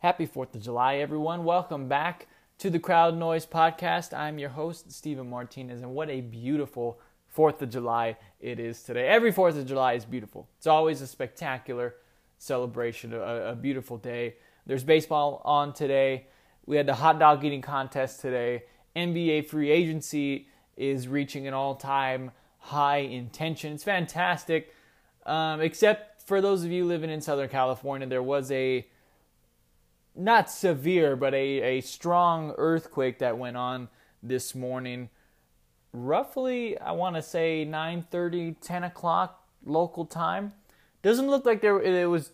Happy 4th of July, everyone. Welcome back to the Crowd Noise Podcast. I'm your host, Stephen Martinez, and what a beautiful 4th of July it is today. Every 4th of July is beautiful. It's always a spectacular celebration, a, a beautiful day. There's baseball on today. We had the hot dog eating contest today. NBA free agency is reaching an all time high in tension. It's fantastic. Um, except for those of you living in Southern California, there was a not severe, but a, a strong earthquake that went on this morning. Roughly, I want to say 9:30, 10 o'clock local time. Doesn't look like there it was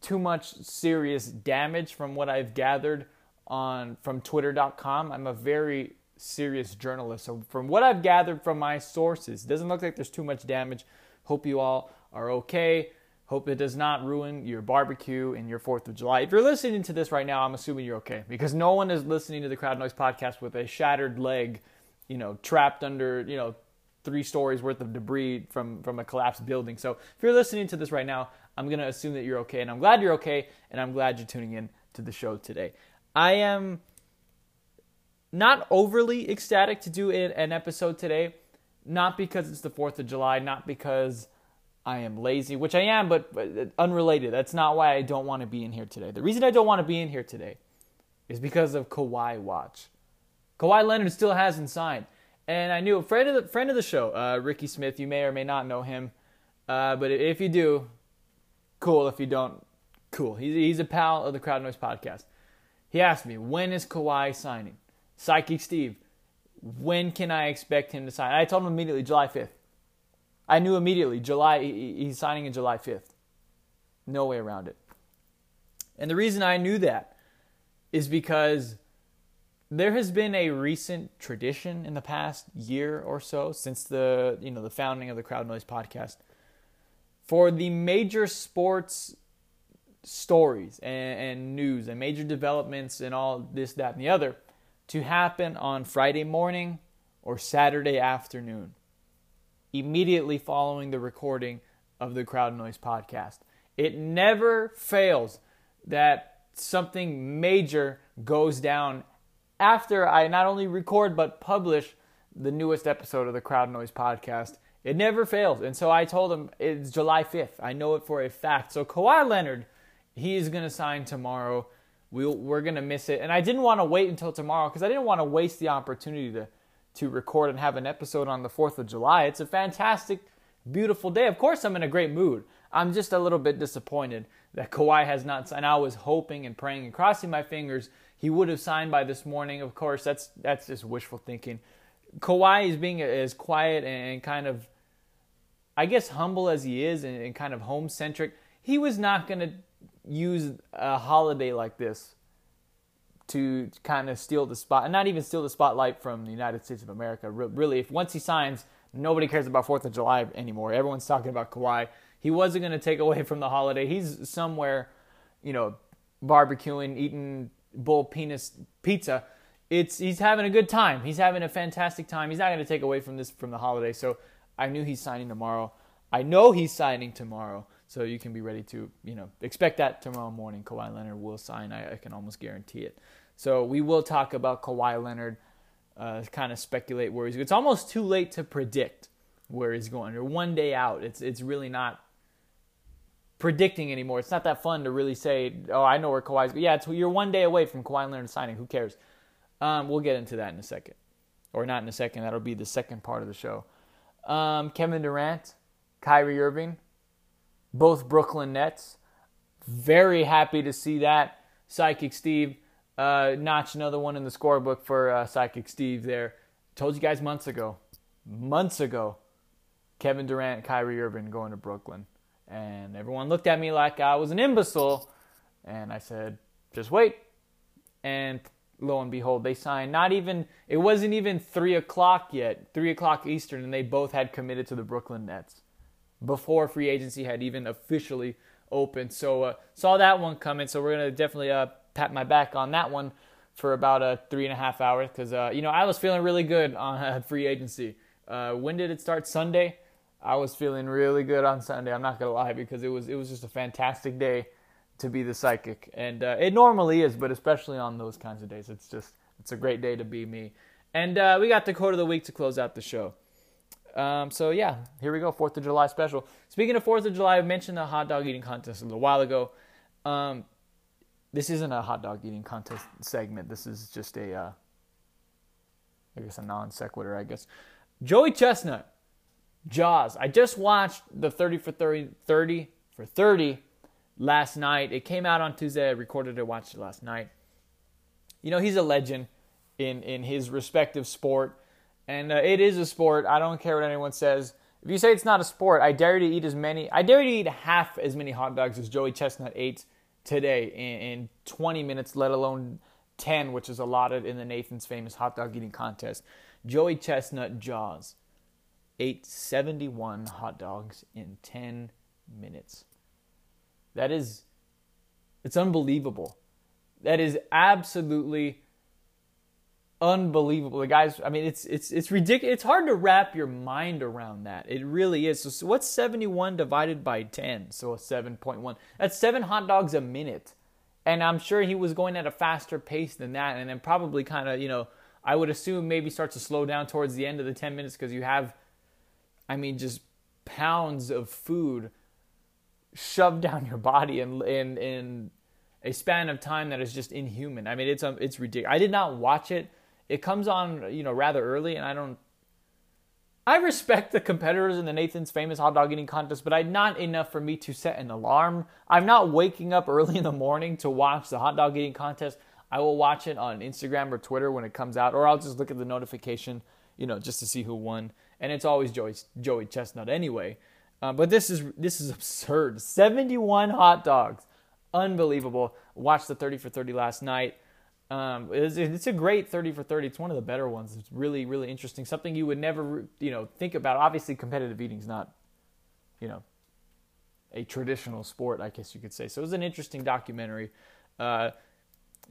too much serious damage from what I've gathered on from Twitter.com. I'm a very serious journalist, so from what I've gathered from my sources, doesn't look like there's too much damage. Hope you all are okay. Hope it does not ruin your barbecue and your 4th of July. If you're listening to this right now, I'm assuming you're okay because no one is listening to the Crowd Noise podcast with a shattered leg, you know, trapped under, you know, three stories worth of debris from from a collapsed building. So, if you're listening to this right now, I'm going to assume that you're okay and I'm glad you're okay and I'm glad you're tuning in to the show today. I am not overly ecstatic to do an episode today, not because it's the 4th of July, not because I am lazy, which I am, but, but unrelated. That's not why I don't want to be in here today. The reason I don't want to be in here today is because of Kawhi Watch. Kawhi Leonard still hasn't signed, and I knew a friend of the friend of the show, uh, Ricky Smith. You may or may not know him, uh, but if you do, cool. If you don't, cool. He's he's a pal of the Crowd Noise podcast. He asked me when is Kawhi signing. Psychic Steve, when can I expect him to sign? I told him immediately July fifth. I knew immediately July he's signing in July 5th. No way around it. And the reason I knew that is because there has been a recent tradition in the past year or so since the you know the founding of the Crowd Noise podcast for the major sports stories and, and news and major developments and all this that and the other to happen on Friday morning or Saturday afternoon immediately following the recording of the Crowd Noise podcast. It never fails that something major goes down after I not only record but publish the newest episode of the Crowd Noise podcast. It never fails. And so I told him it's July 5th. I know it for a fact. So Kawhi Leonard, he is going to sign tomorrow. we we are going to miss it. And I didn't want to wait until tomorrow because I didn't want to waste the opportunity to to record and have an episode on the 4th of July. It's a fantastic, beautiful day. Of course, I'm in a great mood. I'm just a little bit disappointed that Kawhi has not signed. I was hoping and praying and crossing my fingers he would have signed by this morning. Of course, that's that's just wishful thinking. Kawhi is being as quiet and kind of, I guess, humble as he is and, and kind of home centric. He was not going to use a holiday like this to kind of steal the spot, and not even steal the spotlight from the United States of America. Really, if once he signs, nobody cares about Fourth of July anymore. Everyone's talking about Kawhi. He wasn't going to take away from the holiday. He's somewhere, you know, barbecuing, eating bull penis pizza. It's he's having a good time. He's having a fantastic time. He's not going to take away from this from the holiday. So I knew he's signing tomorrow. I know he's signing tomorrow. So you can be ready to, you know, expect that tomorrow morning. Kawhi Leonard will sign. I, I can almost guarantee it. So we will talk about Kawhi Leonard, uh, kind of speculate where he's going. It's almost too late to predict where he's going. Or one day out. It's it's really not predicting anymore. It's not that fun to really say, oh, I know where Kawhi's going. Yeah, it's, you're one day away from Kawhi Leonard signing. Who cares? Um, we'll get into that in a second. Or not in a second. That'll be the second part of the show. Um, Kevin Durant, Kyrie Irving, both Brooklyn Nets. Very happy to see that. Psychic Steve uh, notch another one in the scorebook for uh, Psychic Steve there. Told you guys months ago, months ago, Kevin Durant, Kyrie Irving going to Brooklyn. And everyone looked at me like I was an imbecile. And I said, just wait. And lo and behold, they signed. Not even, it wasn't even 3 o'clock yet, 3 o'clock Eastern, and they both had committed to the Brooklyn Nets before free agency had even officially opened. So uh, saw that one coming. So we're gonna definitely uh, pat my back on that one for about uh, three and a half hours because uh, you know I was feeling really good on free agency. Uh, when did it start? Sunday. I was feeling really good on Sunday. I'm not gonna lie because it was it was just a fantastic day to be the psychic, and uh, it normally is, but especially on those kinds of days, it's just it's a great day to be me. And uh, we got the quote of the week to close out the show. Um, so yeah, here we go, Fourth of July special. Speaking of Fourth of July, I mentioned the hot dog eating contest a little while ago. Um, this isn't a hot dog eating contest segment. This is just a, uh, I guess a non sequitur. I guess Joey Chestnut, Jaws. I just watched the 30 for 30, 30 for 30 last night. It came out on Tuesday. I recorded it, watched it last night. You know, he's a legend in in his respective sport, and uh, it is a sport. I don't care what anyone says. If you say it's not a sport, I dare you to eat as many. I dare you to eat half as many hot dogs as Joey Chestnut ate today in, in 20 minutes, let alone 10, which is allotted in the Nathan's famous hot dog eating contest. Joey Chestnut Jaws ate 71 hot dogs in 10 minutes. That is, it's unbelievable. That is absolutely unbelievable. The guys, I mean, it's it's it's ridiculous. It's hard to wrap your mind around that. It really is. So, so what's 71 divided by 10? So 7.1. That's seven hot dogs a minute. And I'm sure he was going at a faster pace than that, and then probably kind of, you know, I would assume maybe starts to slow down towards the end of the 10 minutes because you have, I mean, just pounds of food shoved down your body in in in a span of time that is just inhuman. I mean, it's um, it's ridiculous. I did not watch it it comes on, you know, rather early, and I don't. I respect the competitors in the Nathan's famous hot dog eating contest, but I not enough for me to set an alarm. I'm not waking up early in the morning to watch the hot dog eating contest. I will watch it on Instagram or Twitter when it comes out, or I'll just look at the notification, you know, just to see who won. And it's always Joey Joey Chestnut anyway. Uh, but this is this is absurd. 71 hot dogs, unbelievable. Watched the 30 for 30 last night. Um, it's, it's, a great 30 for 30. It's one of the better ones. It's really, really interesting. Something you would never, you know, think about. Obviously, competitive eating is not, you know, a traditional sport, I guess you could say. So it was an interesting documentary. Uh,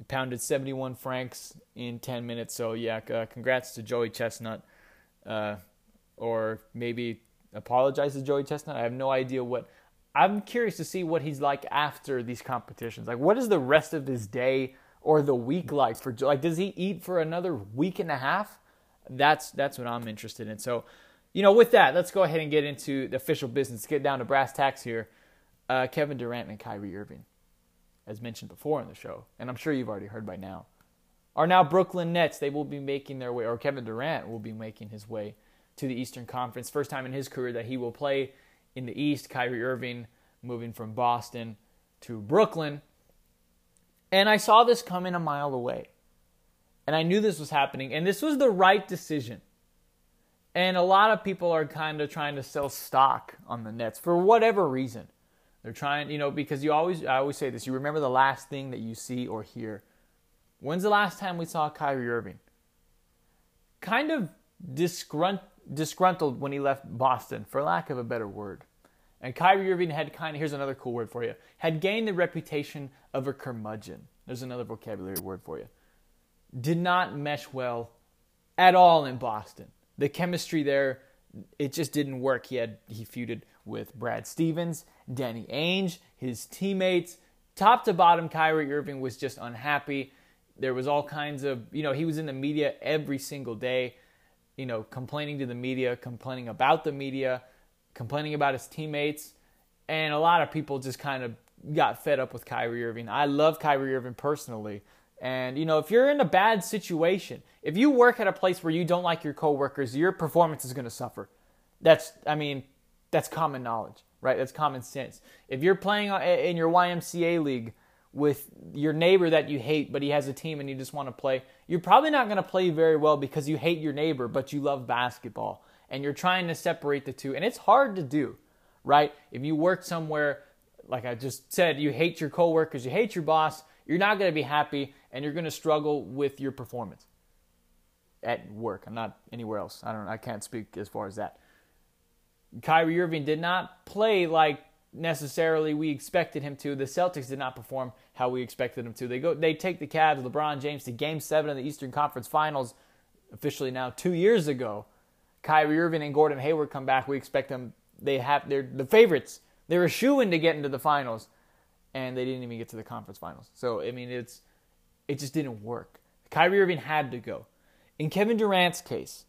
pounded 71 franks in 10 minutes. So yeah, uh, congrats to Joey Chestnut. Uh, or maybe apologize to Joey Chestnut. I have no idea what. I'm curious to see what he's like after these competitions. Like, what is the rest of his day? Or the week like for like does he eat for another week and a half? That's that's what I'm interested in. So, you know, with that, let's go ahead and get into the official business. Get down to brass tacks here. Uh, Kevin Durant and Kyrie Irving, as mentioned before in the show, and I'm sure you've already heard by now, are now Brooklyn Nets. They will be making their way, or Kevin Durant will be making his way to the Eastern Conference. First time in his career that he will play in the East. Kyrie Irving moving from Boston to Brooklyn. And I saw this coming a mile away. And I knew this was happening. And this was the right decision. And a lot of people are kind of trying to sell stock on the Nets for whatever reason. They're trying, you know, because you always, I always say this, you remember the last thing that you see or hear. When's the last time we saw Kyrie Irving? Kind of disgrunt- disgruntled when he left Boston, for lack of a better word. And Kyrie Irving had kind of, here's another cool word for you, had gained the reputation of a curmudgeon. There's another vocabulary word for you. Did not mesh well at all in Boston. The chemistry there, it just didn't work. He had, he feuded with Brad Stevens, Danny Ainge, his teammates. Top to bottom, Kyrie Irving was just unhappy. There was all kinds of, you know, he was in the media every single day, you know, complaining to the media, complaining about the media complaining about his teammates, and a lot of people just kind of got fed up with Kyrie Irving. I love Kyrie Irving personally. And you know, if you're in a bad situation, if you work at a place where you don't like your coworkers, your performance is going to suffer. That's I mean, that's common knowledge, right? That's common sense. If you're playing in your YMCA league with your neighbor that you hate, but he has a team and you just want to play, you're probably not going to play very well because you hate your neighbor, but you love basketball and you're trying to separate the two. And it's hard to do, right? If you work somewhere, like I just said, you hate your coworkers, you hate your boss, you're not going to be happy and you're going to struggle with your performance at work. I'm not anywhere else. I don't I can't speak as far as that. Kyrie Irving did not play like necessarily we expected him to. The Celtics did not perform how we expected them to. They go they take the Cavs, LeBron James to game 7 of the Eastern Conference Finals officially now 2 years ago Kyrie Irving and Gordon Hayward come back, we expect them. They have they're the favorites. They're a shoe in to get into the finals, and they didn't even get to the conference finals. So I mean, it's it just didn't work. Kyrie Irving had to go. In Kevin Durant's case,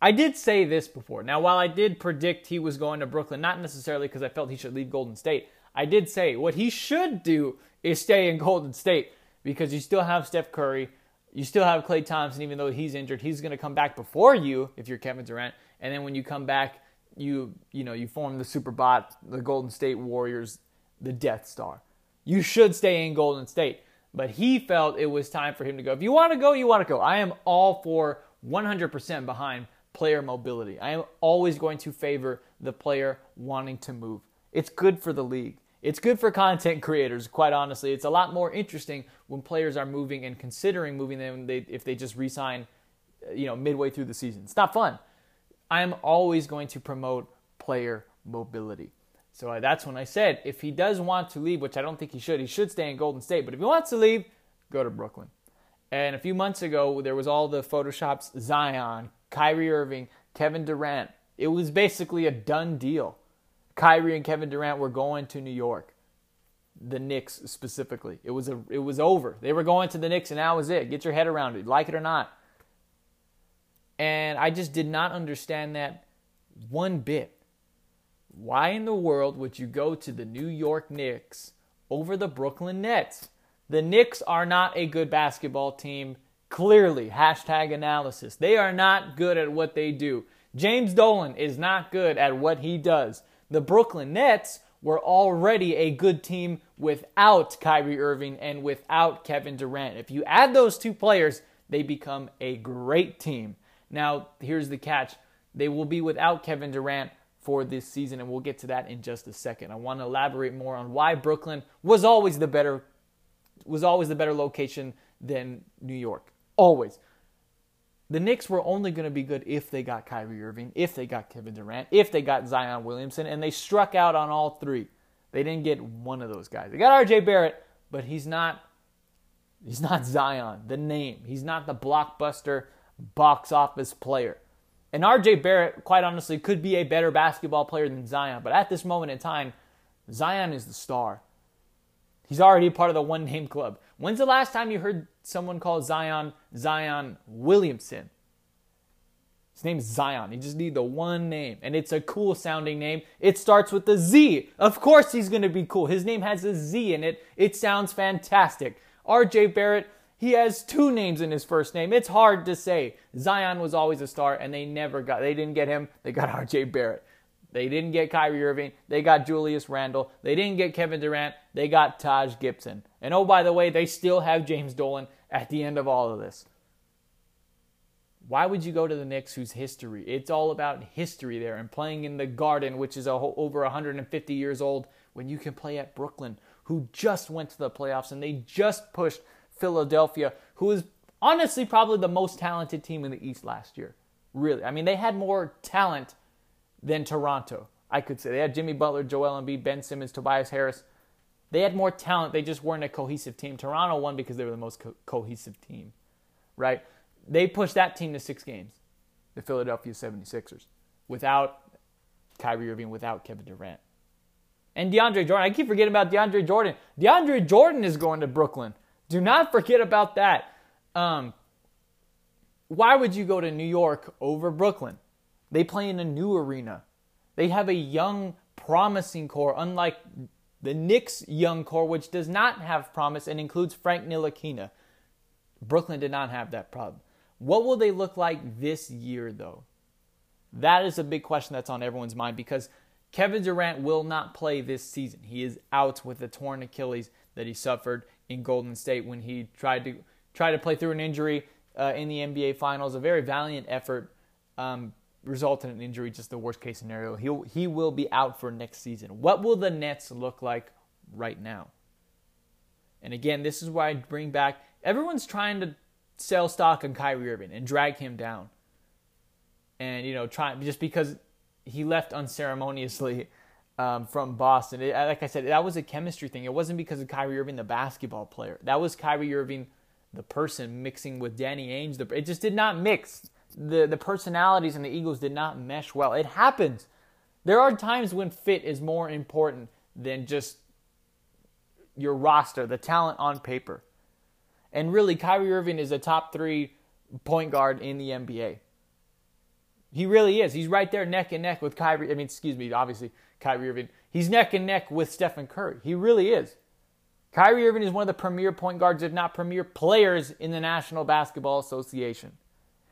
I did say this before. Now, while I did predict he was going to Brooklyn, not necessarily because I felt he should leave Golden State, I did say what he should do is stay in Golden State because you still have Steph Curry, you still have Klay Thompson, even though he's injured, he's going to come back before you if you're Kevin Durant. And then when you come back, you you know you form the Superbot, the Golden State Warriors, the Death Star. You should stay in Golden State. But he felt it was time for him to go. If you want to go, you want to go. I am all for 100% behind player mobility. I am always going to favor the player wanting to move. It's good for the league. It's good for content creators, quite honestly. It's a lot more interesting when players are moving and considering moving them if they just resign, you know, midway through the season. It's not fun. I am always going to promote player mobility. So uh, that's when I said if he does want to leave, which I don't think he should, he should stay in Golden State. But if he wants to leave, go to Brooklyn. And a few months ago, there was all the photoshops Zion, Kyrie Irving, Kevin Durant. It was basically a done deal. Kyrie and Kevin Durant were going to New York. The Knicks specifically. It was a it was over. They were going to the Knicks and that was it. Get your head around it, like it or not. And I just did not understand that one bit. Why in the world would you go to the New York Knicks over the Brooklyn Nets? The Knicks are not a good basketball team. Clearly, hashtag analysis. They are not good at what they do. James Dolan is not good at what he does. The Brooklyn Nets were already a good team without Kyrie Irving and without Kevin Durant. If you add those two players, they become a great team. Now, here's the catch they will be without Kevin Durant for this season, and we'll get to that in just a second. I want to elaborate more on why Brooklyn was always the better was always the better location than New York. Always. The Knicks were only going to be good if they got Kyrie Irving, if they got Kevin Durant, if they got Zion Williamson, and they struck out on all three. They didn't get one of those guys. They got RJ Barrett, but he's not he's not Zion, the name. He's not the blockbuster box office player. And RJ Barrett, quite honestly, could be a better basketball player than Zion, but at this moment in time, Zion is the star. He's already part of the one name club. When's the last time you heard someone call Zion Zion Williamson? His name's Zion. You just need the one name, and it's a cool sounding name. It starts with a Z. Of course, he's going to be cool. His name has a Z in it. It sounds fantastic. RJ Barrett, he has two names in his first name. It's hard to say. Zion was always a star, and they never got, they didn't get him. They got RJ Barrett. They didn't get Kyrie Irving. They got Julius Randle. They didn't get Kevin Durant. They got Taj Gibson. And oh, by the way, they still have James Dolan at the end of all of this. Why would you go to the Knicks, whose history? It's all about history there and playing in the Garden, which is whole, over 150 years old, when you can play at Brooklyn, who just went to the playoffs and they just pushed Philadelphia, who is honestly probably the most talented team in the East last year. Really. I mean, they had more talent than Toronto. I could say they had Jimmy Butler, Joel Embiid, Ben Simmons, Tobias Harris. They had more talent. They just weren't a cohesive team. Toronto won because they were the most co- cohesive team, right? They pushed that team to six games, the Philadelphia 76ers, without Kyrie Irving, without Kevin Durant. And DeAndre Jordan. I keep forgetting about DeAndre Jordan. DeAndre Jordan is going to Brooklyn. Do not forget about that. Um, why would you go to New York over Brooklyn? They play in a new arena. They have a young, promising core, unlike the Knicks' young core, which does not have promise and includes Frank Ntilikina. Brooklyn did not have that problem. What will they look like this year, though? That is a big question that's on everyone's mind because Kevin Durant will not play this season. He is out with a torn Achilles that he suffered in Golden State when he tried to try to play through an injury uh, in the NBA Finals. A very valiant effort, um, result in an injury, just the worst case scenario. He'll, he will be out for next season. What will the Nets look like right now? And again, this is why I bring back everyone's trying to sell stock on Kyrie Irving and drag him down. And, you know, try, just because he left unceremoniously um, from Boston. It, like I said, that was a chemistry thing. It wasn't because of Kyrie Irving, the basketball player. That was Kyrie Irving, the person, mixing with Danny Ainge. The, it just did not mix the, the personalities and the egos did not mesh well. It happens. There are times when fit is more important than just your roster, the talent on paper. And really, Kyrie Irving is a top three point guard in the NBA. He really is. He's right there neck and neck with Kyrie. I mean, excuse me, obviously, Kyrie Irving. He's neck and neck with Stephen Curry. He really is. Kyrie Irving is one of the premier point guards, if not premier players, in the National Basketball Association.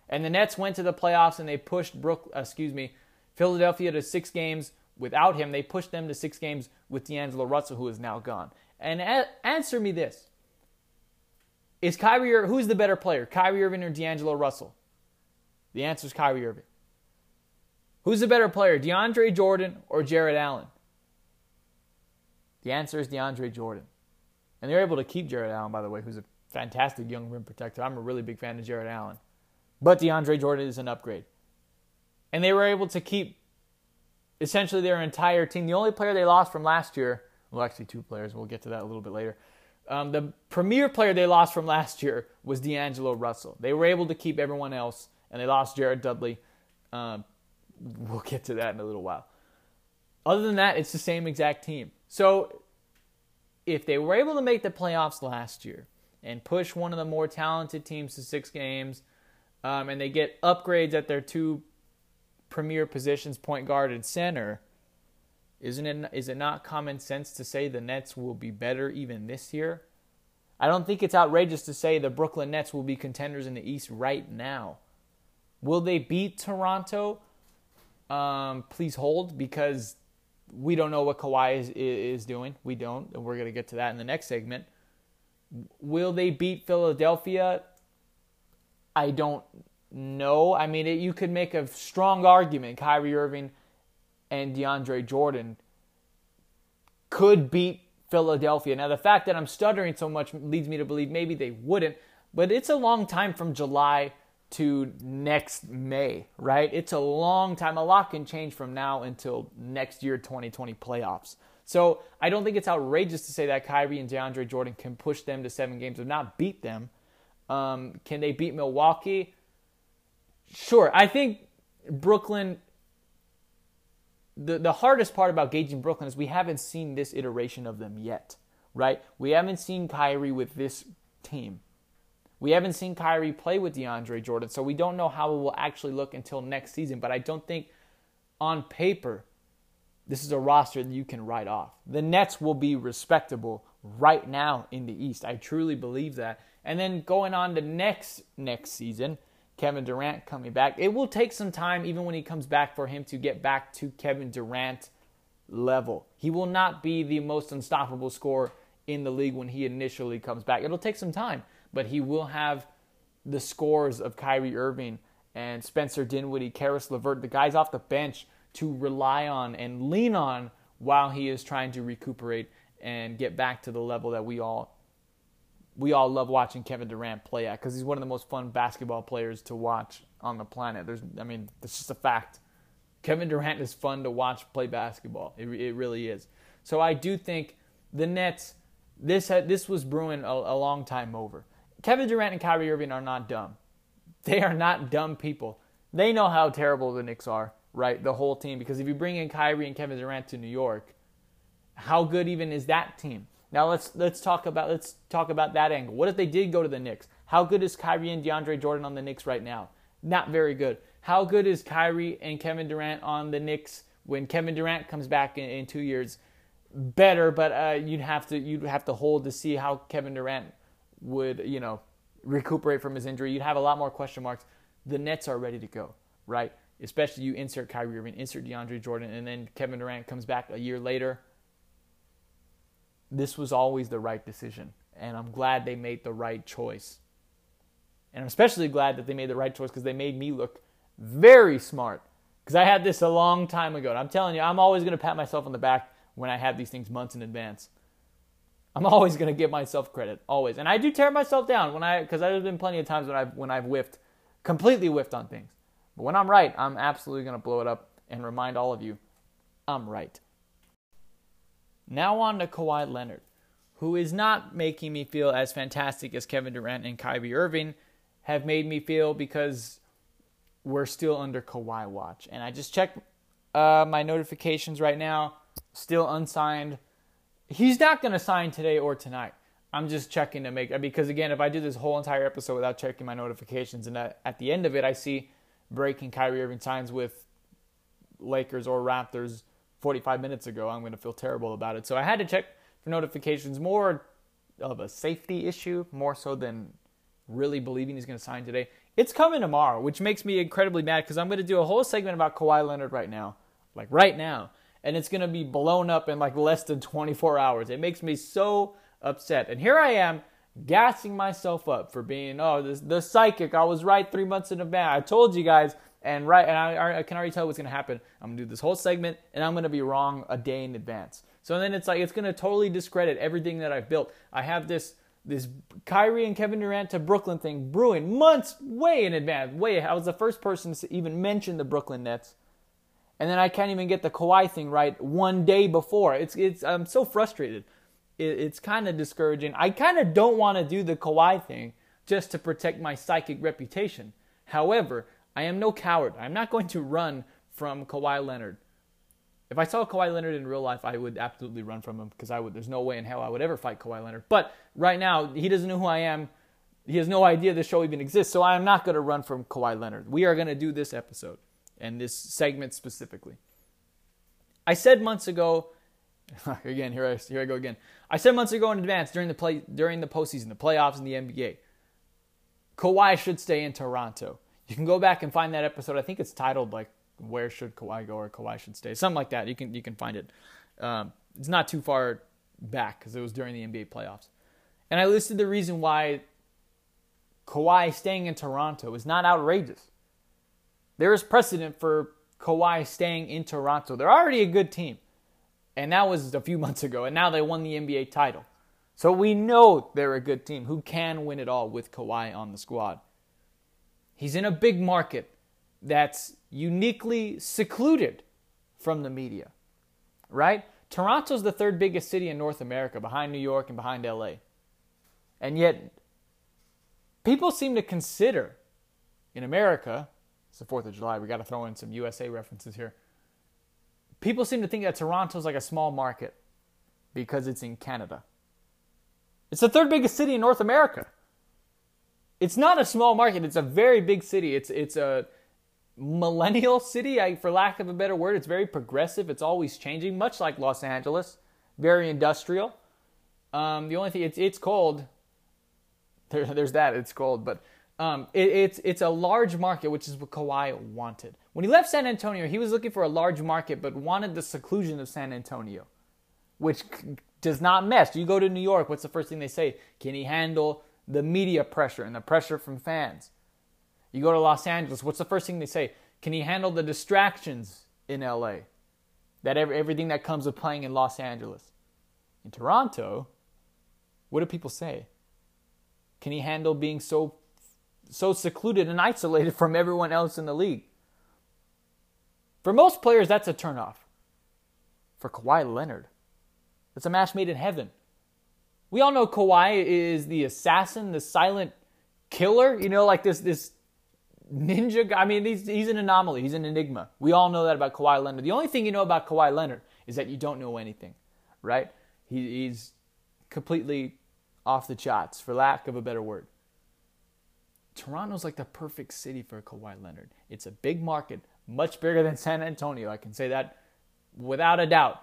And the Nets went to the playoffs and they pushed Brook, uh, excuse me, Philadelphia to six games without him. They pushed them to six games with D'Angelo Russell, who is now gone. And a- answer me this: Is Kyrie who's the better player, Kyrie Irving or D'Angelo Russell? The answer is Kyrie Irving. Who's the better player, DeAndre Jordan or Jarrett Allen? The answer is DeAndre Jordan. And they're able to keep Jarrett Allen, by the way, who's a fantastic young rim protector. I'm a really big fan of Jarrett Allen. But DeAndre Jordan is an upgrade. And they were able to keep essentially their entire team. The only player they lost from last year, well, actually, two players, we'll get to that a little bit later. Um, the premier player they lost from last year was D'Angelo Russell. They were able to keep everyone else, and they lost Jared Dudley. Um, we'll get to that in a little while. Other than that, it's the same exact team. So if they were able to make the playoffs last year and push one of the more talented teams to six games, um, and they get upgrades at their two premier positions, point guard and center, isn't it? Is it not common sense to say the Nets will be better even this year? I don't think it's outrageous to say the Brooklyn Nets will be contenders in the East right now. Will they beat Toronto? Um, please hold because we don't know what Kawhi is, is doing. We don't, and we're going to get to that in the next segment. Will they beat Philadelphia? I don't know. I mean, it, you could make a strong argument. Kyrie Irving and DeAndre Jordan could beat Philadelphia. Now, the fact that I'm stuttering so much leads me to believe maybe they wouldn't, but it's a long time from July to next May, right? It's a long time. A lot can change from now until next year, 2020 playoffs. So I don't think it's outrageous to say that Kyrie and DeAndre Jordan can push them to seven games, if not beat them. Um, can they beat Milwaukee? Sure. I think Brooklyn. The, the hardest part about gauging Brooklyn is we haven't seen this iteration of them yet, right? We haven't seen Kyrie with this team. We haven't seen Kyrie play with DeAndre Jordan, so we don't know how it will actually look until next season. But I don't think on paper this is a roster that you can write off. The Nets will be respectable right now in the East. I truly believe that. And then going on to next next season, Kevin Durant coming back. It will take some time even when he comes back for him to get back to Kevin Durant level. He will not be the most unstoppable scorer in the league when he initially comes back. It'll take some time but he will have the scores of Kyrie Irving and Spencer Dinwiddie, Caris LeVert, the guys off the bench to rely on and lean on while he is trying to recuperate and get back to the level that we all we all love watching Kevin Durant play at because he's one of the most fun basketball players to watch on the planet. There's, I mean, it's just a fact. Kevin Durant is fun to watch play basketball. It, it really is. So I do think the Nets. This had, this was brewing a, a long time over. Kevin Durant and Kyrie Irving are not dumb. They are not dumb people. They know how terrible the Knicks are, right? The whole team. Because if you bring in Kyrie and Kevin Durant to New York, how good even is that team? Now let's let's talk about let's talk about that angle. What if they did go to the Knicks? How good is Kyrie and DeAndre Jordan on the Knicks right now? Not very good. How good is Kyrie and Kevin Durant on the Knicks when Kevin Durant comes back in, in two years? Better, but uh, you'd have to you'd have to hold to see how Kevin Durant would, you know, recuperate from his injury. You'd have a lot more question marks. The Nets are ready to go, right? Especially you insert Kyrie Irving, insert DeAndre Jordan, and then Kevin Durant comes back a year later. This was always the right decision, and I'm glad they made the right choice. And I'm especially glad that they made the right choice because they made me look very smart. Because I had this a long time ago. And I'm telling you, I'm always going to pat myself on the back when I have these things months in advance. I'm always going to give myself credit, always. And I do tear myself down when I, because there's been plenty of times when I've, when I've whiffed, completely whiffed on things. But when I'm right, I'm absolutely going to blow it up and remind all of you, I'm right. Now on to Kawhi Leonard, who is not making me feel as fantastic as Kevin Durant and Kyrie Irving have made me feel because we're still under Kawhi watch. And I just checked uh, my notifications right now, still unsigned he's not going to sign today or tonight. I'm just checking to make because again, if I do this whole entire episode without checking my notifications, and at, the end of it, I see breaking Kyrie Irving signs with Lakers or Raptors 45 minutes ago, I'm going to feel terrible about it. So I had to check for notifications. More of a safety issue, more so than really believing he's going to sign today. It's coming tomorrow, which makes me incredibly mad because I'm going to do a whole segment about Kawhi Leonard right now, like right now, and it's going to be blown up in like less than 24 hours. It makes me so upset. And here I am gassing myself up for being oh this the psychic. I was right three months in advance. I told you guys, and right, and I, I can already tell what's gonna happen. I'm gonna do this whole segment, and I'm gonna be wrong a day in advance. So then it's like it's gonna totally discredit everything that I've built. I have this this Kyrie and Kevin Durant to Brooklyn thing brewing months way in advance. Way I was the first person to even mention the Brooklyn Nets. And then I can't even get the Kawhi thing right one day before. It's it's I'm so frustrated it, it's kind of discouraging. I kind of don't want to do the Kawhi thing just to protect my psychic reputation. However, I am no coward. I'm not going to run from Kawhi Leonard. If I saw Kawhi Leonard in real life, I would absolutely run from him because I would. There's no way in hell I would ever fight Kawhi Leonard. But right now, he doesn't know who I am. He has no idea this show even exists. So I am not going to run from Kawhi Leonard. We are going to do this episode and this segment specifically. I said months ago again, here I here I go again. I said months ago in advance during the play during the postseason, the playoffs, and the NBA. Kawhi should stay in Toronto. You can go back and find that episode. I think it's titled like "Where Should Kawhi Go" or "Kawhi Should Stay," something like that. You can you can find it. Um, it's not too far back because it was during the NBA playoffs, and I listed the reason why Kawhi staying in Toronto is not outrageous. There is precedent for Kawhi staying in Toronto. They're already a good team. And that was a few months ago. And now they won the NBA title. So we know they're a good team who can win it all with Kawhi on the squad. He's in a big market that's uniquely secluded from the media, right? Toronto's the third biggest city in North America behind New York and behind LA. And yet, people seem to consider in America, it's the 4th of July, we got to throw in some USA references here people seem to think that Toronto's like a small market because it's in Canada. It's the third biggest city in North America. It's not a small market, it's a very big city. It's it's a millennial city, I, for lack of a better word. It's very progressive, it's always changing, much like Los Angeles. Very industrial. Um, the only thing, it's, it's cold. There, there's that, it's cold, but um, it, it's it's a large market, which is what Kawhi wanted. When he left San Antonio, he was looking for a large market, but wanted the seclusion of San Antonio, which does not mesh. You go to New York, what's the first thing they say? Can he handle the media pressure and the pressure from fans? You go to Los Angeles, what's the first thing they say? Can he handle the distractions in LA? That everything that comes with playing in Los Angeles. In Toronto, what do people say? Can he handle being so so secluded and isolated from everyone else in the league. For most players, that's a turnoff. For Kawhi Leonard, it's a match made in heaven. We all know Kawhi is the assassin, the silent killer, you know, like this this ninja guy. I mean, he's, he's an anomaly, he's an enigma. We all know that about Kawhi Leonard. The only thing you know about Kawhi Leonard is that you don't know anything, right? He, he's completely off the charts, for lack of a better word. Toronto's like the perfect city for Kawhi Leonard. It's a big market, much bigger than San Antonio. I can say that without a doubt.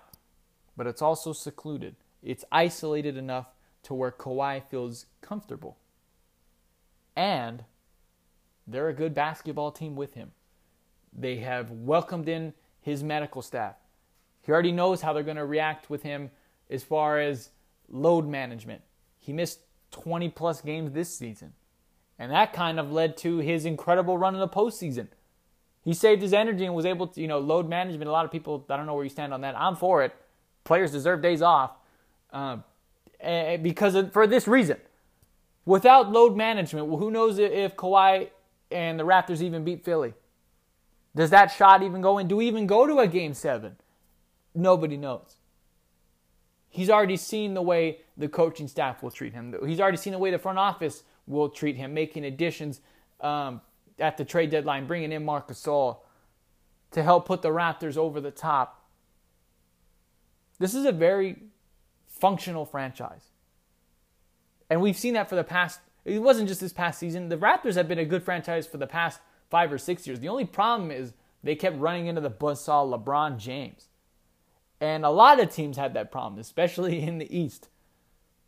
But it's also secluded. It's isolated enough to where Kawhi feels comfortable. And they're a good basketball team with him. They have welcomed in his medical staff. He already knows how they're going to react with him as far as load management. He missed 20 plus games this season. And that kind of led to his incredible run in the postseason. He saved his energy and was able to, you know, load management. A lot of people, I don't know where you stand on that. I'm for it. Players deserve days off um, because of, for this reason. Without load management, well, who knows if Kawhi and the Raptors even beat Philly? Does that shot even go in? Do we even go to a game seven? Nobody knows. He's already seen the way the coaching staff will treat him. He's already seen the way the front office will treat him, making additions um, at the trade deadline, bringing in Marc Gasol to help put the Raptors over the top. This is a very functional franchise. And we've seen that for the past, it wasn't just this past season. The Raptors have been a good franchise for the past five or six years. The only problem is they kept running into the buzzsaw LeBron James. And a lot of teams had that problem, especially in the East.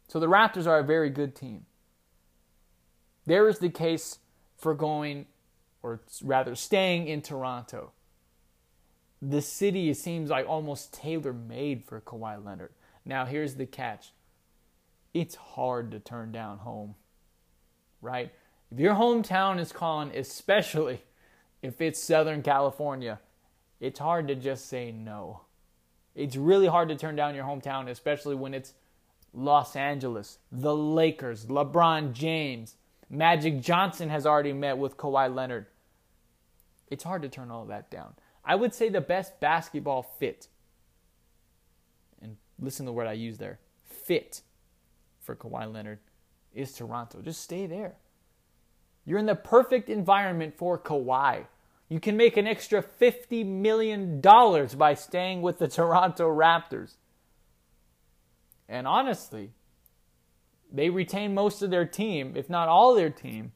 So the Raptors are a very good team. There is the case for going, or rather staying in Toronto. The city seems like almost tailor made for Kawhi Leonard. Now, here's the catch it's hard to turn down home, right? If your hometown is calling, especially if it's Southern California, it's hard to just say no. It's really hard to turn down your hometown, especially when it's Los Angeles, the Lakers, LeBron James, Magic Johnson has already met with Kawhi Leonard. It's hard to turn all that down. I would say the best basketball fit, listen to the word I use there fit for Kawhi Leonard is Toronto. Just stay there. You're in the perfect environment for Kawhi. You can make an extra $50 million by staying with the Toronto Raptors. And honestly, they retain most of their team, if not all their team.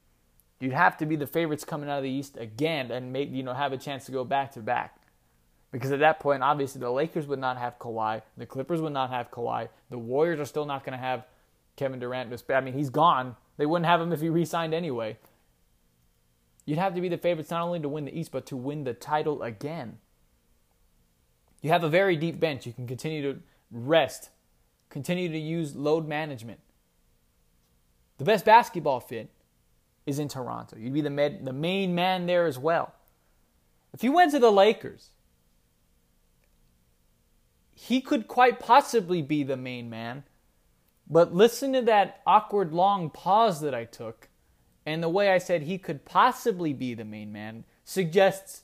You'd have to be the favorites coming out of the East again and make you know have a chance to go back to back. Because at that point, obviously, the Lakers would not have Kawhi, the Clippers would not have Kawhi, the Warriors are still not going to have Kevin Durant. I mean, he's gone. They wouldn't have him if he re-signed anyway. You'd have to be the favorites not only to win the East, but to win the title again. You have a very deep bench. You can continue to rest Continue to use load management. The best basketball fit is in Toronto. You'd be the, med, the main man there as well. If you went to the Lakers, he could quite possibly be the main man. But listen to that awkward long pause that I took, and the way I said he could possibly be the main man suggests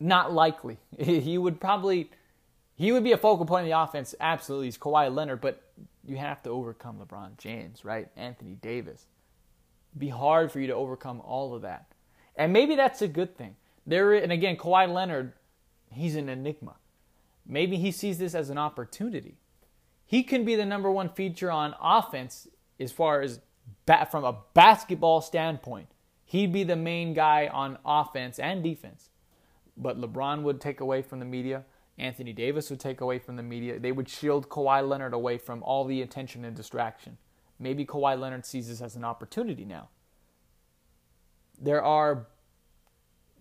not likely. he would probably he would be a focal point of the offense, absolutely. He's Kawhi Leonard, but you have to overcome LeBron James, right? Anthony Davis. Be hard for you to overcome all of that. And maybe that's a good thing. There and again, Kawhi Leonard, he's an enigma. Maybe he sees this as an opportunity. He can be the number one feature on offense as far as from a basketball standpoint. He'd be the main guy on offense and defense. But LeBron would take away from the media. Anthony Davis would take away from the media. They would shield Kawhi Leonard away from all the attention and distraction. Maybe Kawhi Leonard sees this as an opportunity now. There are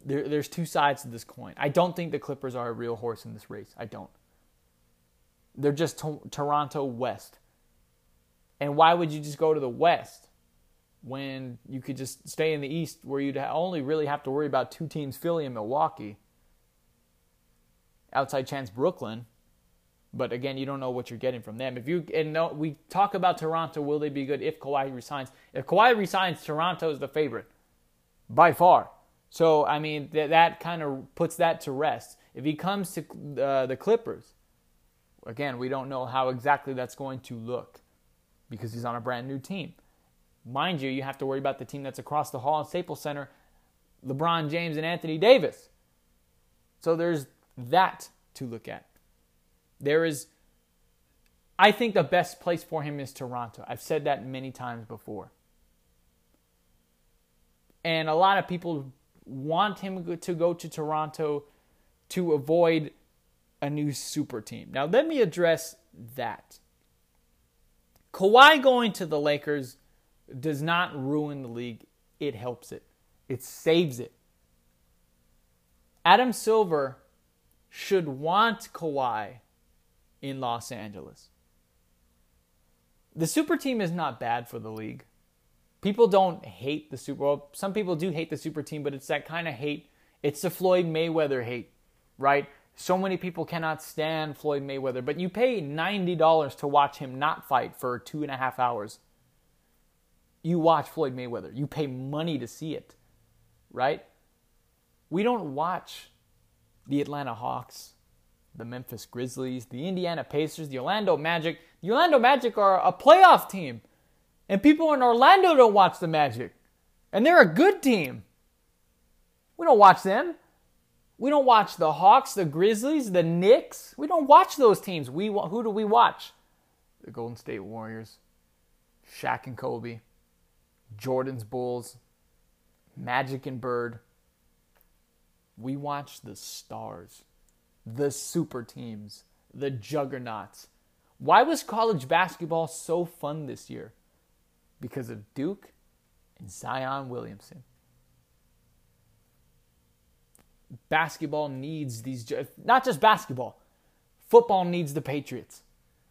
there, there's two sides to this coin. I don't think the Clippers are a real horse in this race. I don't. They're just to- Toronto West. And why would you just go to the West when you could just stay in the East where you'd only really have to worry about two teams, Philly and Milwaukee? outside chance Brooklyn. But again, you don't know what you're getting from them. If you and no, we talk about Toronto, will they be good if Kawhi resigns? If Kawhi resigns, Toronto is the favorite by far. So I mean that that kind of puts that to rest. If he comes to uh, the Clippers, again, we don't know how exactly that's going to look because he's on a brand new team. Mind you, you have to worry about the team that's across the hall in Staples Center, LeBron James and Anthony Davis. So there's that to look at. There is, I think the best place for him is Toronto. I've said that many times before. And a lot of people want him to go to Toronto to avoid a new super team. Now, let me address that. Kawhi going to the Lakers does not ruin the league, it helps it, it saves it. Adam Silver should want Kawhi in Los Angeles. The super team is not bad for the league. People don't hate the Super Bowl. Some people do hate the super team, but it's that kind of hate. It's the Floyd Mayweather hate, right? So many people cannot stand Floyd Mayweather, but you pay $90 to watch him not fight for two and a half hours. You watch Floyd Mayweather. You pay money to see it, right? We don't watch the Atlanta Hawks, the Memphis Grizzlies, the Indiana Pacers, the Orlando Magic. The Orlando Magic are a playoff team. And people in Orlando don't watch the Magic. And they're a good team. We don't watch them. We don't watch the Hawks, the Grizzlies, the Knicks. We don't watch those teams. We who do we watch? the Golden State Warriors, Shaq and Kobe, Jordan's Bulls, Magic and Bird. We watch the stars, the super teams, the juggernauts. Why was college basketball so fun this year? Because of Duke and Zion Williamson. Basketball needs these, not just basketball, football needs the Patriots.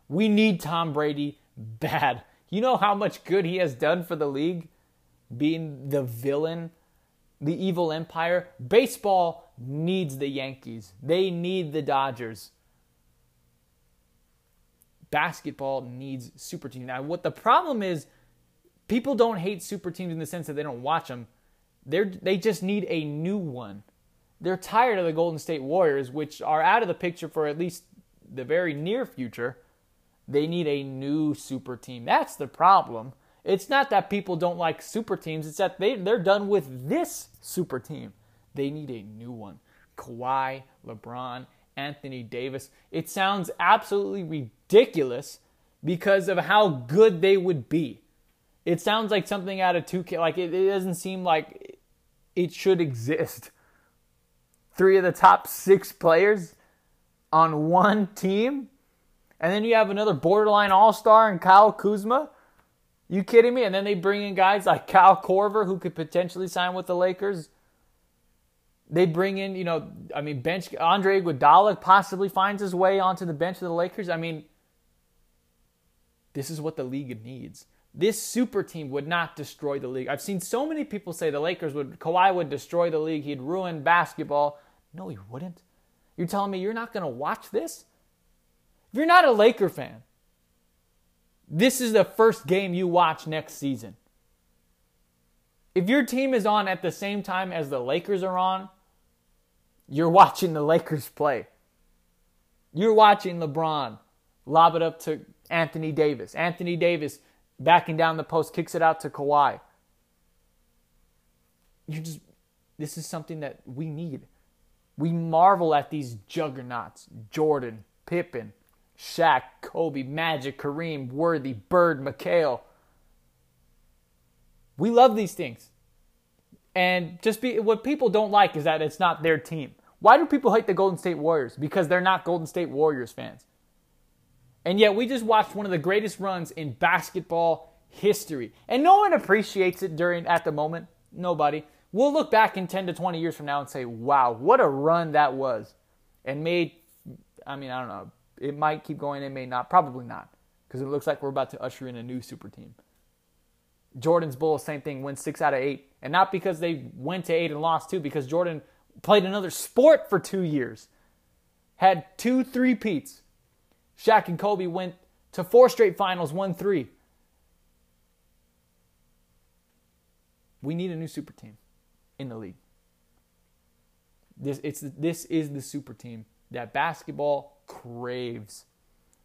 We need Tom Brady bad. You know how much good he has done for the league? Being the villain, the evil empire. Baseball needs the Yankees, they need the Dodgers. Basketball needs super team. Now, what the problem is, people don't hate super teams in the sense that they don't watch them. They're, they just need a new one. They're tired of the Golden State Warriors, which are out of the picture for at least the very near future. They need a new super team. That's the problem. It's not that people don't like super teams, it's that they, they're done with this super team. They need a new one. Kawhi, LeBron, Anthony Davis. It sounds absolutely ridiculous because of how good they would be. It sounds like something out of 2K. Like, it, it doesn't seem like it should exist. Three of the top six players on one team and then you have another borderline all star and Kyle Kuzma. You kidding me? And then they bring in guys like Kyle Korver who could potentially sign with the Lakers. They bring in, you know, I mean, bench Andre Iguodala possibly finds his way onto the bench of the Lakers. I mean, this is what the league needs. This super team would not destroy the league. I've seen so many people say the Lakers would, Kawhi would destroy the league. He'd ruin basketball. No, he wouldn't. You're telling me you're not going to watch this? If you're not a Laker fan, this is the first game you watch next season. If your team is on at the same time as the Lakers are on, you're watching the Lakers play. You're watching LeBron lob it up to Anthony Davis. Anthony Davis backing down the post, kicks it out to Kawhi. You just this is something that we need. We marvel at these juggernauts, Jordan, Pippen, Shaq, Kobe, Magic, Kareem, Worthy, Bird, McHale. We love these things. And just be what people don't like is that it's not their team. Why do people hate the Golden State Warriors? Because they're not Golden State Warriors fans. And yet we just watched one of the greatest runs in basketball history. And no one appreciates it during at the moment. Nobody. We'll look back in 10 to 20 years from now and say, "Wow, what a run that was." And made I mean, I don't know, it might keep going, it may not. Probably not, because it looks like we're about to usher in a new super team. Jordan's Bulls, same thing, win six out of eight. And not because they went to eight and lost two, because Jordan played another sport for two years, had two three-peats. Shaq and Kobe went to four straight finals, won three. We need a new super team in the league. This, it's, this is the super team that basketball craves.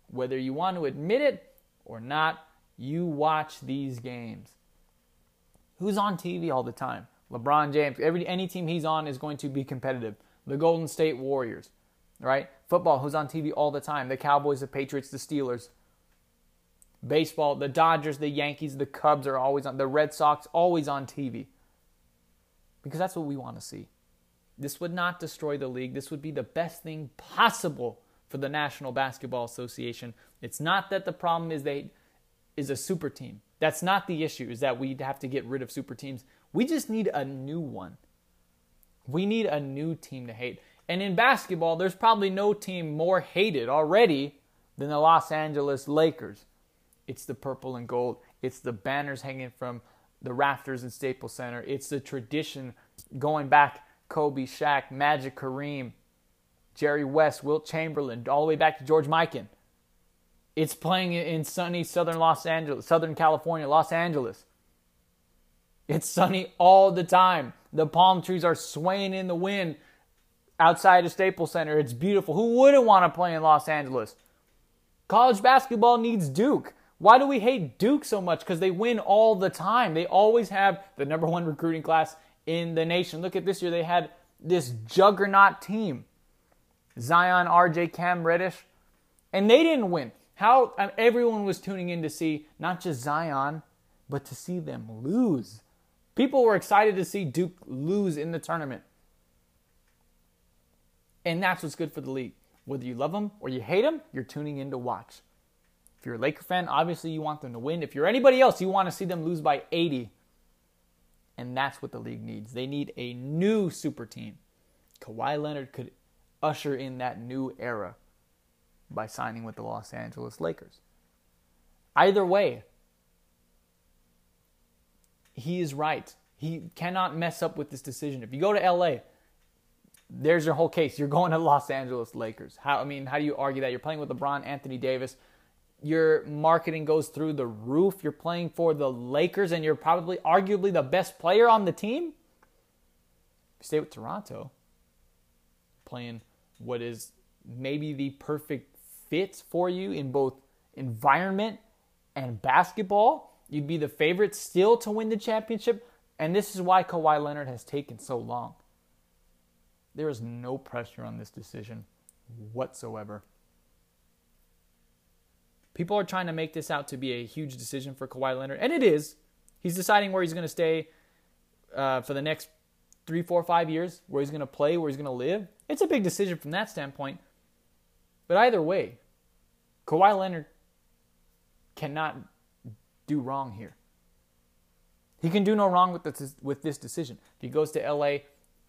Whether you want to admit it or not, you watch these games. Who's on TV all the time? LeBron James. Every any team he's on is going to be competitive. The Golden State Warriors, right? Football, who's on TV all the time? The Cowboys, the Patriots, the Steelers. Baseball, the Dodgers, the Yankees, the Cubs are always on. The Red Sox always on TV. Because that's what we want to see. This would not destroy the league. This would be the best thing possible for the National Basketball Association. It's not that the problem is they is a super team. That's not the issue, is that we have to get rid of super teams. We just need a new one. We need a new team to hate. And in basketball, there's probably no team more hated already than the Los Angeles Lakers. It's the purple and gold. It's the banners hanging from the rafters in Staples Center. It's the tradition going back Kobe, Shaq, Magic, Kareem, Jerry West, Wilt Chamberlain, all the way back to George Mikan. It's playing in sunny southern Los Angeles, Southern California, Los Angeles. It's sunny all the time. The palm trees are swaying in the wind outside of Staples Center. It's beautiful. Who wouldn't want to play in Los Angeles? College basketball needs Duke. Why do we hate Duke so much? Because they win all the time. They always have the number one recruiting class in the nation. Look at this year. They had this juggernaut team. Zion, RJ, Cam Reddish. And they didn't win. How um, everyone was tuning in to see not just Zion, but to see them lose. People were excited to see Duke lose in the tournament. And that's what's good for the league. Whether you love them or you hate them, you're tuning in to watch. If you're a Laker fan, obviously you want them to win. If you're anybody else, you want to see them lose by 80. And that's what the league needs. They need a new super team. Kawhi Leonard could usher in that new era by signing with the Los Angeles Lakers. Either way, he is right. He cannot mess up with this decision. If you go to LA, there's your whole case. You're going to Los Angeles Lakers. How I mean, how do you argue that? You're playing with LeBron, Anthony Davis. Your marketing goes through the roof. You're playing for the Lakers and you're probably arguably the best player on the team. Stay with Toronto, playing what is maybe the perfect fit for you in both environment and basketball. You'd be the favorite still to win the championship. And this is why Kawhi Leonard has taken so long. There is no pressure on this decision whatsoever. People are trying to make this out to be a huge decision for Kawhi Leonard, and it is. He's deciding where he's going to stay uh, for the next three, four, five years, where he's going to play, where he's going to live. It's a big decision from that standpoint. But either way, Kawhi Leonard cannot do wrong here. He can do no wrong with this, with this decision. If he goes to LA,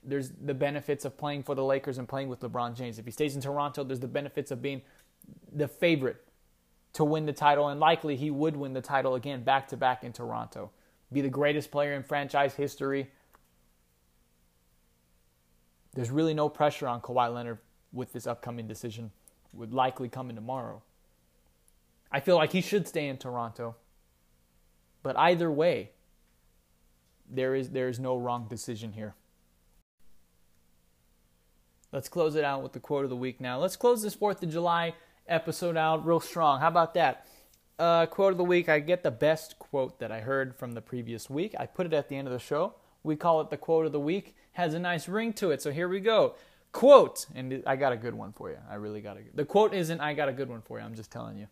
there's the benefits of playing for the Lakers and playing with LeBron James. If he stays in Toronto, there's the benefits of being the favorite to win the title, and likely he would win the title again back to back in Toronto. Be the greatest player in franchise history. There's really no pressure on Kawhi Leonard with this upcoming decision, would likely come in tomorrow. I feel like he should stay in Toronto. But either way, there is there is no wrong decision here. Let's close it out with the quote of the week now. Let's close this 4th of July episode out real strong. How about that? Uh, quote of the week I get the best quote that I heard from the previous week. I put it at the end of the show. We call it the quote of the week. Has a nice ring to it. So here we go. Quote, and I got a good one for you. I really got a good. The quote isn't I got a good one for you. I'm just telling you.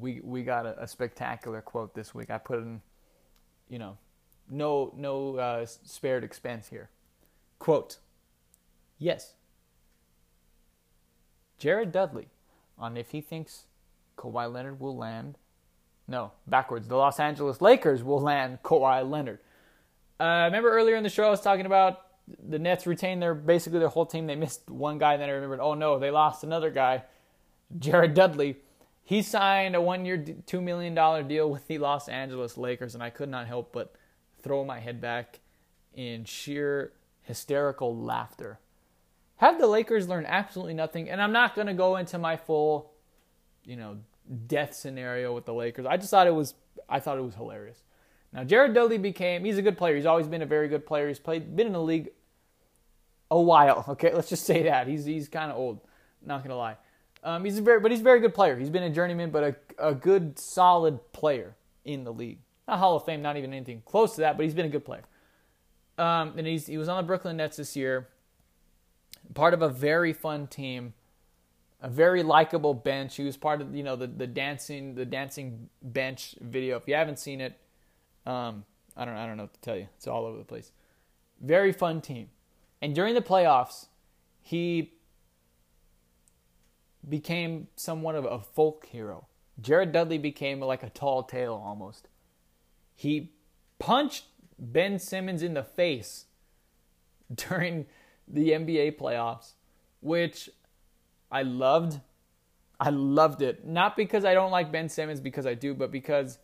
We we got a, a spectacular quote this week. I put in, you know, no no uh, spared expense here. Quote. Yes, Jared Dudley on if he thinks Kawhi Leonard will land. No, backwards. The Los Angeles Lakers will land Kawhi Leonard. Uh, remember earlier in the show I was talking about the Nets retained their basically their whole team. They missed one guy, and then I remembered, oh no, they lost another guy, Jared Dudley. He signed a one-year, two million dollar deal with the Los Angeles Lakers, and I could not help but throw my head back in sheer hysterical laughter have the Lakers learn absolutely nothing? And I'm not going to go into my full, you know, death scenario with the Lakers. I just thought it was I thought it was hilarious. Now Jared Dudley became he's a good player. He's always been a very good player. He's played been in the league a while. Okay, let's just say that he's he's kind of old. Not gonna lie. Um, he's a very but he's a very good player. He's been a journeyman, but a a good solid player in the league. Not Hall of Fame, not even anything close to that, but he's been a good player. Um, and he's he was on the Brooklyn Nets this year part of a very fun team, a very likable bench. He was part of you know the the dancing the dancing bench video. If you haven't seen it, um, I don't I don't know what to tell you. It's all over the place. Very fun team, and during the playoffs, he became somewhat of a folk hero. Jared Dudley became like a tall tale almost. He punched Ben Simmons in the face during the NBA playoffs, which I loved. I loved it. Not because I don't like Ben Simmons, because I do, but because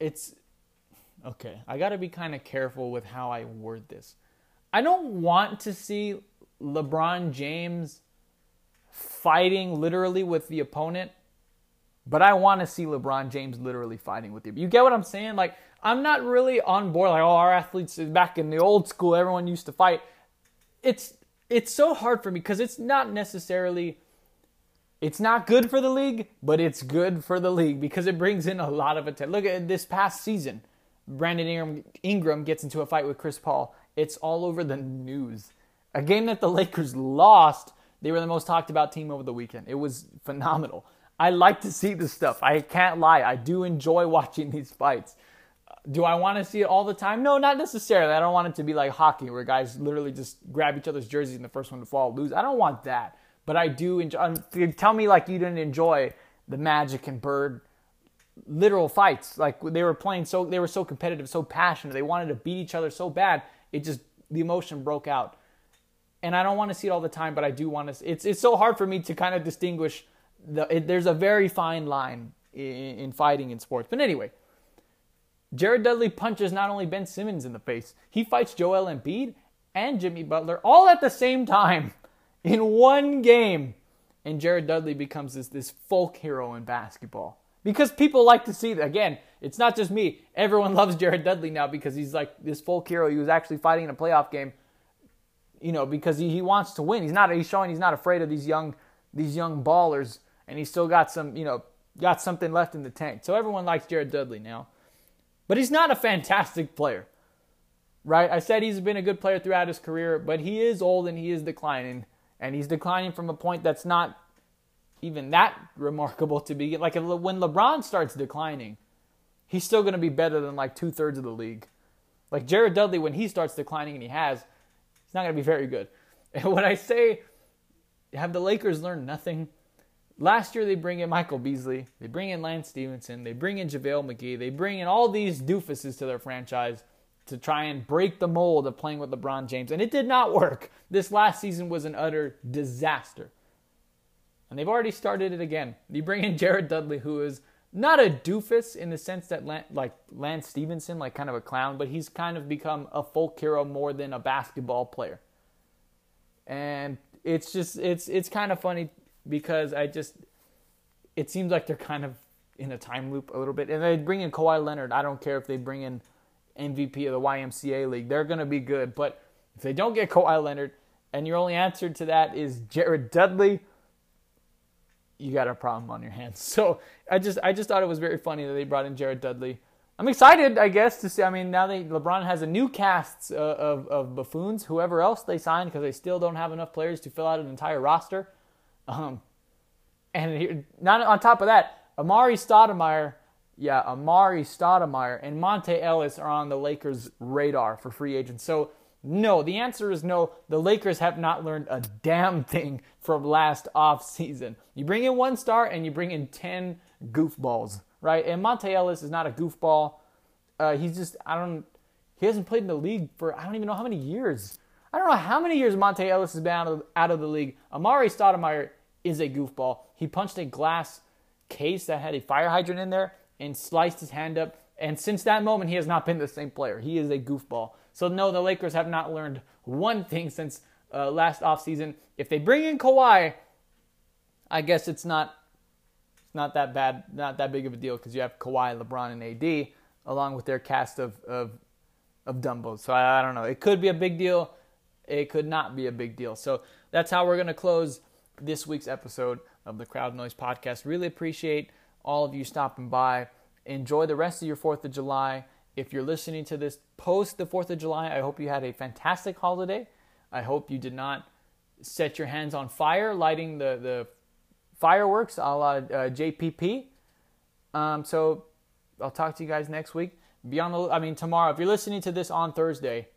it's okay. I got to be kind of careful with how I word this. I don't want to see LeBron James fighting literally with the opponent, but I want to see LeBron James literally fighting with you. You get what I'm saying? Like, I'm not really on board like, oh, our athletes back in the old school, everyone used to fight. It's it's so hard for me because it's not necessarily it's not good for the league, but it's good for the league because it brings in a lot of attention. Look at this past season. Brandon Ingram, Ingram gets into a fight with Chris Paul. It's all over the news. A game that the Lakers lost They were the most talked about team over the weekend. It was phenomenal. I like to see this stuff. I can't lie. I do enjoy watching these fights. Do I want to see it all the time? No, not necessarily. I don't want it to be like hockey where guys literally just grab each other's jerseys and the first one to fall lose. I don't want that. But I do enjoy. Tell me like you didn't enjoy the Magic and Bird literal fights. Like they were playing so they were so competitive, so passionate. They wanted to beat each other so bad. It just the emotion broke out. And I don't want to see it all the time, but I do want to. It's it's so hard for me to kind of distinguish. The, it, there's a very fine line in, in fighting in sports. But anyway, Jared Dudley punches not only Ben Simmons in the face, he fights Joel Embiid and Jimmy Butler all at the same time in one game. And Jared Dudley becomes this, this folk hero in basketball because people like to see. Again, it's not just me. Everyone loves Jared Dudley now because he's like this folk hero. He was actually fighting in a playoff game, you know, because he, he wants to win. He's not. He's showing he's not afraid of these young these young ballers, and he's still got some, you know, got something left in the tank. So everyone likes Jared Dudley now, but he's not a fantastic player, right? I said he's been a good player throughout his career, but he is old and he is declining, and he's declining from a point that's not even that remarkable to begin. Like when LeBron starts declining, he's still going to be better than like two thirds of the league. Like Jared Dudley, when he starts declining, and he has, he's not going to be very good. And when I say, have the Lakers learned nothing? Last year they bring in Michael Beasley, they bring in Lance Stephenson, they bring in JaVale McGee, they bring in all these doofuses to their franchise to try and break the mold of playing with LeBron James, and it did not work. This last season was an utter disaster. And they've already started it again. You bring in Jared Dudley, who is not a doofus in the sense that like Lance Stephenson, like kind of a clown, but he's kind of become a folk hero more than a basketball player. And it's just it's it's kind of funny because I just it seems like they're kind of in a time loop a little bit. And they bring in Kawhi Leonard. I don't care if they bring in MVP of the YMCA league. They're going to be good. But if they don't get Kawhi Leonard and your only answer to that is Jared Dudley, you got a problem on your hands. So I just I just thought it was very funny that they brought in Jared Dudley. I'm excited, I guess, to see. I mean, now they LeBron has a new cast uh, of of buffoons, whoever else they signed, because they still don't have enough players to fill out an entire roster. Um, and not on top of that, Amar'e Stoudemire, yeah, Amar'e Stoudemire and Monta Ellis are on the Lakers' radar for free agents. So no, the answer is no. The Lakers have not learned a damn thing from last off season. You bring in one star and you bring in 10 goofballs, right? And Monta Ellis is not a goofball. Uh, he's just, I don't, he hasn't played in the league for, I don't even know how many years. I don't know how many years Monta Ellis has been out of, out of the league. Amar'e Stoudemire is a goofball. He punched a glass case that had a fire hydrant in there and sliced his hand up. And since that moment, he has not been the same player. He is a goofball. So, no, the Lakers have not learned one thing since uh, last offseason. If they bring in Kawhi, I guess it's not it's not that bad, not that big of a deal because you have Kawhi, LeBron, and AD along with their cast of of, of Dumbos. So I, I don't know. It could be a big deal. It could not be a big deal. So that's how we're gonna close this week's episode of the Crowd Noise Podcast. Really appreciate all of you stopping by. Enjoy the rest of your Fourth of July. If you're listening to this post the 4th of July, I hope you had a fantastic holiday. I hope you did not set your hands on fire lighting the, the fireworks a la uh, JPP. Um, so I'll talk to you guys next week. Beyond the, I mean, tomorrow, if you're listening to this on Thursday,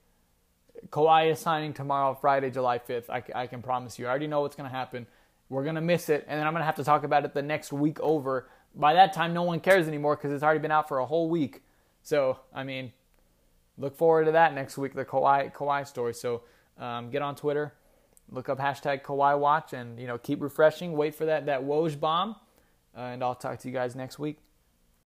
Kawhi is signing tomorrow, Friday, July 5th. I, I can promise you. I already know what's going to happen. We're going to miss it, and then I'm going to have to talk about it the next week over. By that time, no one cares anymore because it's already been out for a whole week. So, I mean, look forward to that next week, the Kawhi, Kawhi story. So, um, get on Twitter, look up hashtag Kawhi Watch, and you know keep refreshing. Wait for that that Woj bomb, uh, and I'll talk to you guys next week.